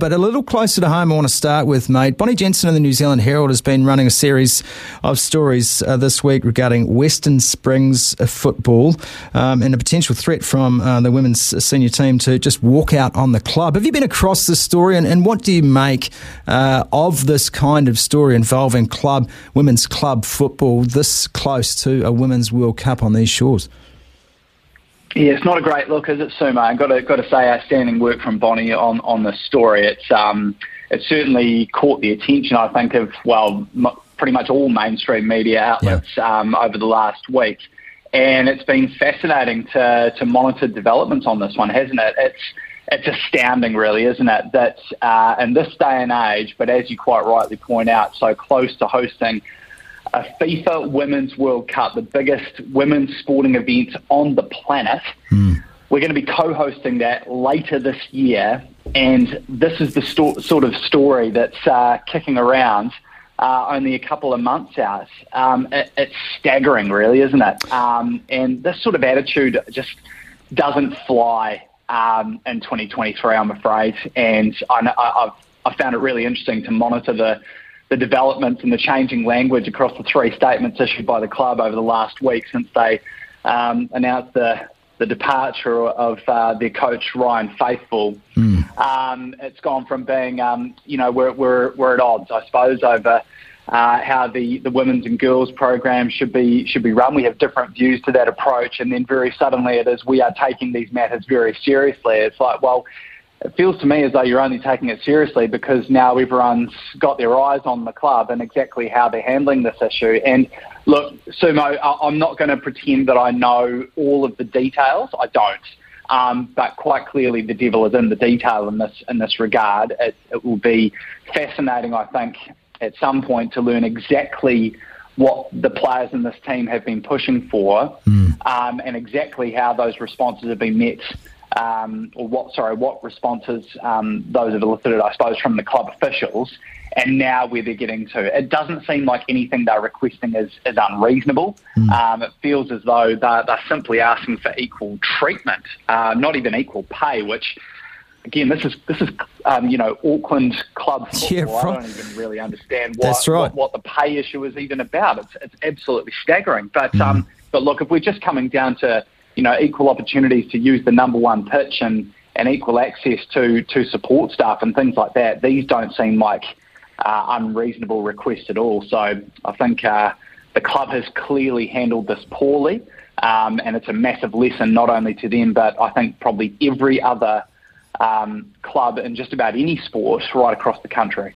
But a little closer to home, I want to start with, mate. Bonnie Jensen of the New Zealand Herald has been running a series of stories uh, this week regarding Western Springs football um, and a potential threat from uh, the women's senior team to just walk out on the club. Have you been across this story and, and what do you make uh, of this kind of story involving club, women's club football this close to a Women's World Cup on these shores? Yeah, it's not a great look, is it, Sumo? I've got to got to say, outstanding work from Bonnie on on this story. It's um, it certainly caught the attention, I think, of well, m- pretty much all mainstream media outlets yeah. um, over the last week, and it's been fascinating to to monitor developments on this one, hasn't it? It's it's astounding, really, isn't it? That uh, in this day and age, but as you quite rightly point out, so close to hosting a FIFA Women's World Cup, the biggest women's sporting event on the planet. Mm. We're going to be co-hosting that later this year, and this is the sto- sort of story that's uh, kicking around. Uh, only a couple of months out. Um, it, it's staggering, really, isn't it? Um, and this sort of attitude just doesn't fly um, in 2023, I'm afraid. And I, I've I found it really interesting to monitor the the developments and the changing language across the three statements issued by the club over the last week since they um, announced the the departure of uh, their coach Ryan Faithfull. Mm. Um, it's gone from being, um, you know, we're, we're, we're at odds, I suppose, over uh, how the, the women's and girls program should be should be run. We have different views to that approach, and then very suddenly it is we are taking these matters very seriously. It's like, well, it feels to me as though you're only taking it seriously because now everyone's got their eyes on the club and exactly how they're handling this issue. And look, Sumo, I'm not going to pretend that I know all of the details. I don't. Um, but quite clearly, the devil is in the detail in this in this regard. It, it will be fascinating, I think, at some point to learn exactly what the players in this team have been pushing for, mm. um, and exactly how those responses have been met um, or what, sorry, what responses um, those have elicited, I suppose, from the club officials, and now where they're getting to. It doesn't seem like anything they're requesting is, is unreasonable. Mm. Um, it feels as though they're, they're simply asking for equal treatment, uh, not even equal pay, which again, this is this is um, you know Auckland club football. Yeah, I don't even really understand what, right. what, what the pay issue is even about. It's it's absolutely staggering. But mm. um, but look, if we're just coming down to you know, equal opportunities to use the number one pitch and, and equal access to, to support staff and things like that, these don't seem like uh, unreasonable requests at all. So I think uh, the club has clearly handled this poorly, um, and it's a massive lesson not only to them, but I think probably every other um, club in just about any sport right across the country.